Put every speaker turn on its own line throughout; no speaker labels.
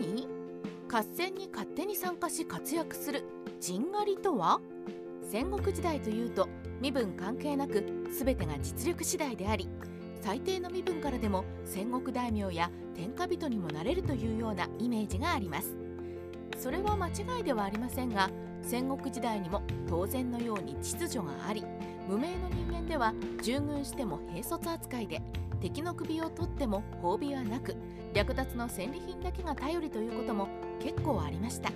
何？合戦に勝手に参加し活躍する陣狩りとは？戦国時代というと身分関係なく全てが実力次第であり最低の身分からでも戦国大名や天下人にもなれるというようなイメージがあります。それは間違いではありませんが戦国時代にも当然のように秩序があり無名の人間では従軍しても兵卒扱いで敵の首を取っても褒美はなく略奪の戦利品だけが頼りということも結構ありました。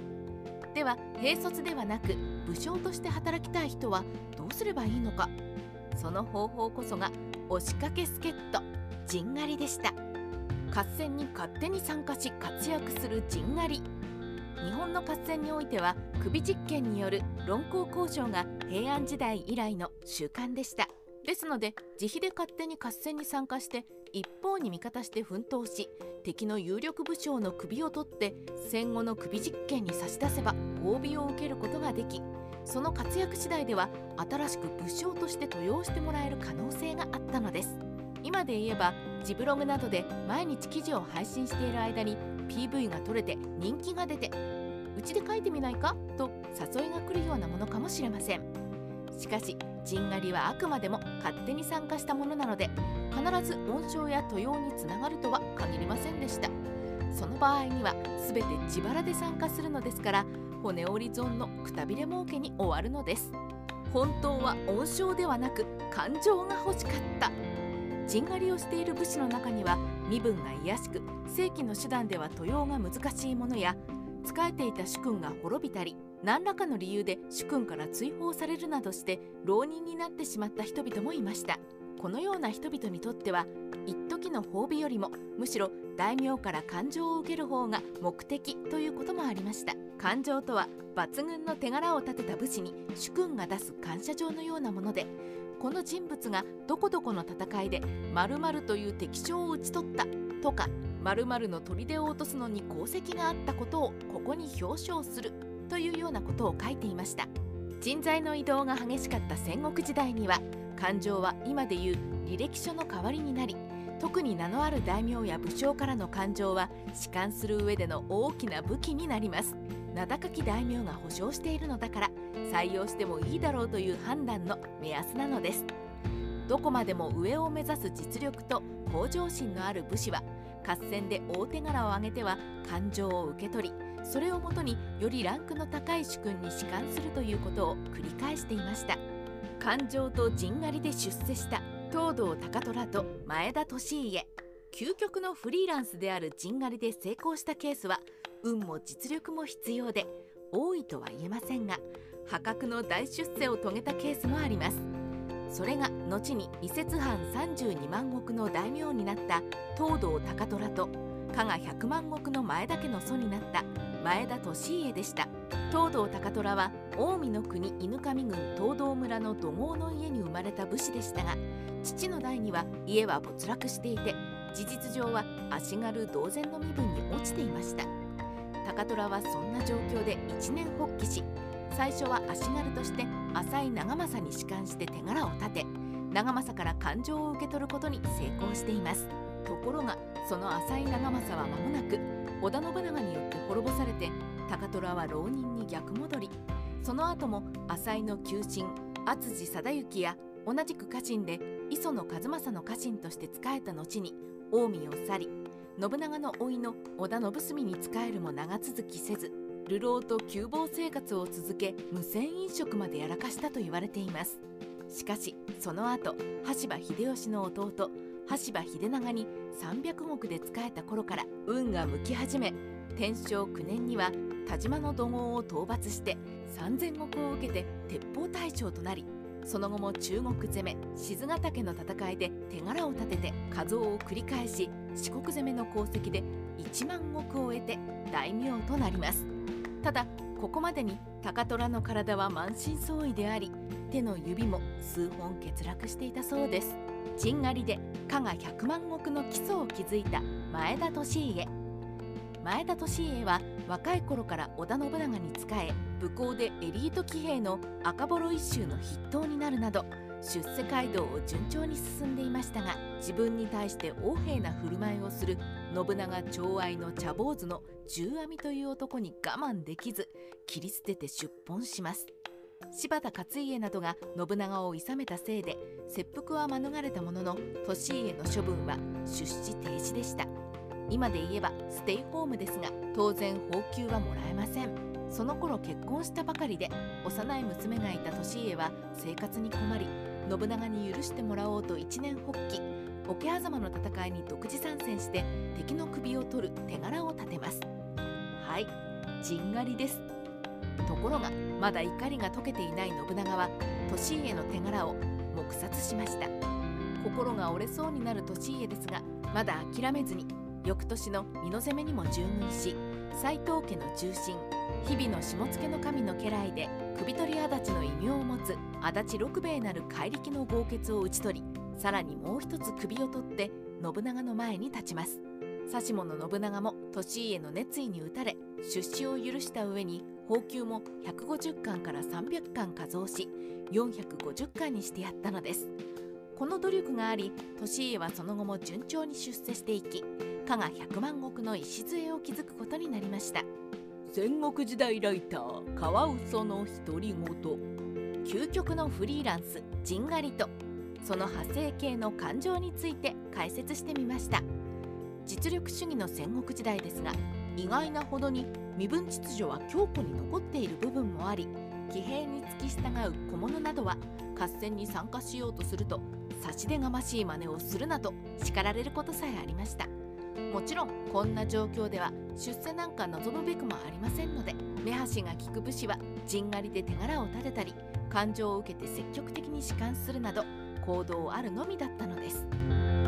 では兵卒ではなく武将として働きたい人はどうすればいいのか。その方法こそが押しかけ助っ人陣狩りでした。合戦に勝手に参加し活躍する陣狩り。日本の合戦においては首実験による論功交渉が平安時代以来の習慣でした。ですので自費で勝手に合戦に参加して一方に味方して奮闘し敵の有力武将の首を取って戦後の首実験に差し出せば褒美を受けることができその活躍次第では新しく武将として登用してもらえる可能性があったのです。今で言えばジブログなどで毎日記事を配信している間に PV が撮れて人気が出てうちで書いてみないか？と誘いが来るようなものかもしれません。しかし陣狩りはあくまでも勝手に参加したものなので必ず恩賞や登用につながるとは限りませんでした。その場合には全て自腹で参加するのですから骨折り損のくたびれ儲けに終わるのです。本当は恩賞ではなく感情が欲しかった。陣狩りをしている武士の中には身分が卑しく正規の手段では登用が難しいものや仕えていた主君が滅びたり何らかの理由で主君から追放されるなどして浪人になってしまった人々もいました。このような人々にとっては一時の褒美よりもむしろ大名から感情を受ける方が目的ということもありました。感情とは抜群の手柄を立てた武士に主君が出す感謝状のようなものでこの人物がどこどこの戦いで〇〇という敵将を討ち取ったとか〇〇の砦を落とすのに功績があったことをここに表彰するというようなことを書いていました。人材の移動が激しかった戦国時代には感情は今でいう履歴書の代わりになり特に名のある大名や武将からの感情は弛緩する上での大きな武器になります。名高き大名が保証しているのだから採用してもいいだろうという判断の目安なのです。どこまでも上を目指す実力と向上心のある武士は合戦で大手柄を挙げては感情を受け取りそれをもとによりランクの高い主君に仕官するということを繰り返していました。感情と陣狩りで出世した東堂高虎と前田利家。究極のフリーランスである陣狩りで成功したケースは運も実力も必要で多いとは言えませんが破格の大出世を遂げたケースもあります。それが後に移設藩32万石の大名になった東堂高虎と加賀100万石の前田家の祖になった前田利家でした。東堂高虎は近江の国犬上郡東堂村の土豪の家に生まれた武士でしたが父の代には家は没落していて事実上は足軽同然の身分に落ちていました。高虎はそんな状況で一年発起し最初は足軽として浅井長政に仕官して手柄を立て長政から感情を受け取ることに成功しています。ところがその浅井長政は間もなく織田信長によって滅ぼされて高虎は浪人に逆戻りその後も浅井の求心篤治貞行や同じく家臣で磯野和正の家臣として仕えた後に近江を去り信長の甥の織田信澄に仕えるも長続きせず流浪と窮乏生活を続け無銭飲食までやらかしたと言われています。しかしその後羽柴秀吉の弟羽柴秀長に300石で仕えた頃から運が向き始め天正9年には田島の土豪を討伐して3000石を受けて鉄砲隊長となりその後も中国攻め静ヶ岳の戦いで手柄を立てて加増を繰り返し四国攻めの功績で1万石を得て大名となります。ただここまでに高虎の体は満身創痍であり手の指も数本欠落していたそうです。陣狩りで加賀100万石の基礎を築いた前田利家。前田利家は若い頃から織田信長に仕え武功でエリート騎兵の赤幌一州の筆頭になるなど出世街道を順調に進んでいましたが自分に対して横柄な振る舞いをする信長寵愛の茶坊主の十阿弥という男に我慢できず切り捨てて出奔します。柴田勝家などが信長を諌めたせいで切腹は免れたものの利家の処分は出資停止でした。今で言えばステイホームですが当然報給はもらえません。その頃結婚したばかりで幼い娘がいた利家は生活に困り信長に許してもらおうと一年発起。桶狭間の戦いに独自参戦して敵の首を取る手柄を立てます。はいじんがりです。ところがまだ怒りが解けていない信長は利家の手柄を黙殺しました。心が折れそうになる利家ですがまだ諦めずに翌年の美濃攻めにも従軍し斎藤家の中心日々の下野の神の家来で首取り足立の異名を持つ足立六兵衛なる怪力の豪傑を討ち取りさらにもう一つ首を取って信長の前に立ちます。指物信長も利家の熱意に打たれ出資を許した上に報給も150巻から300巻加増し450巻にしてやったのです。この努力があり利家はその後も順調に出世していき加賀百万石の礎を築くことになりました。戦国時代ライターカワウソの独り言。究極のフリーランスジンガリとその派生系の感情について解説してみました。実力主義の戦国時代ですが意外なほどに身分秩序は強固に残っている部分もあり騎兵に付き従う小物などは合戦に参加しようとすると差し出がましい真似をするなと叱られることさえありました。もちろんこんな状況では出世なんか望むべくもありませんので目端が利く武士はじんがりで手柄を立てたり感情を受けて積極的に弛緩するなど行動あるのみだったのです。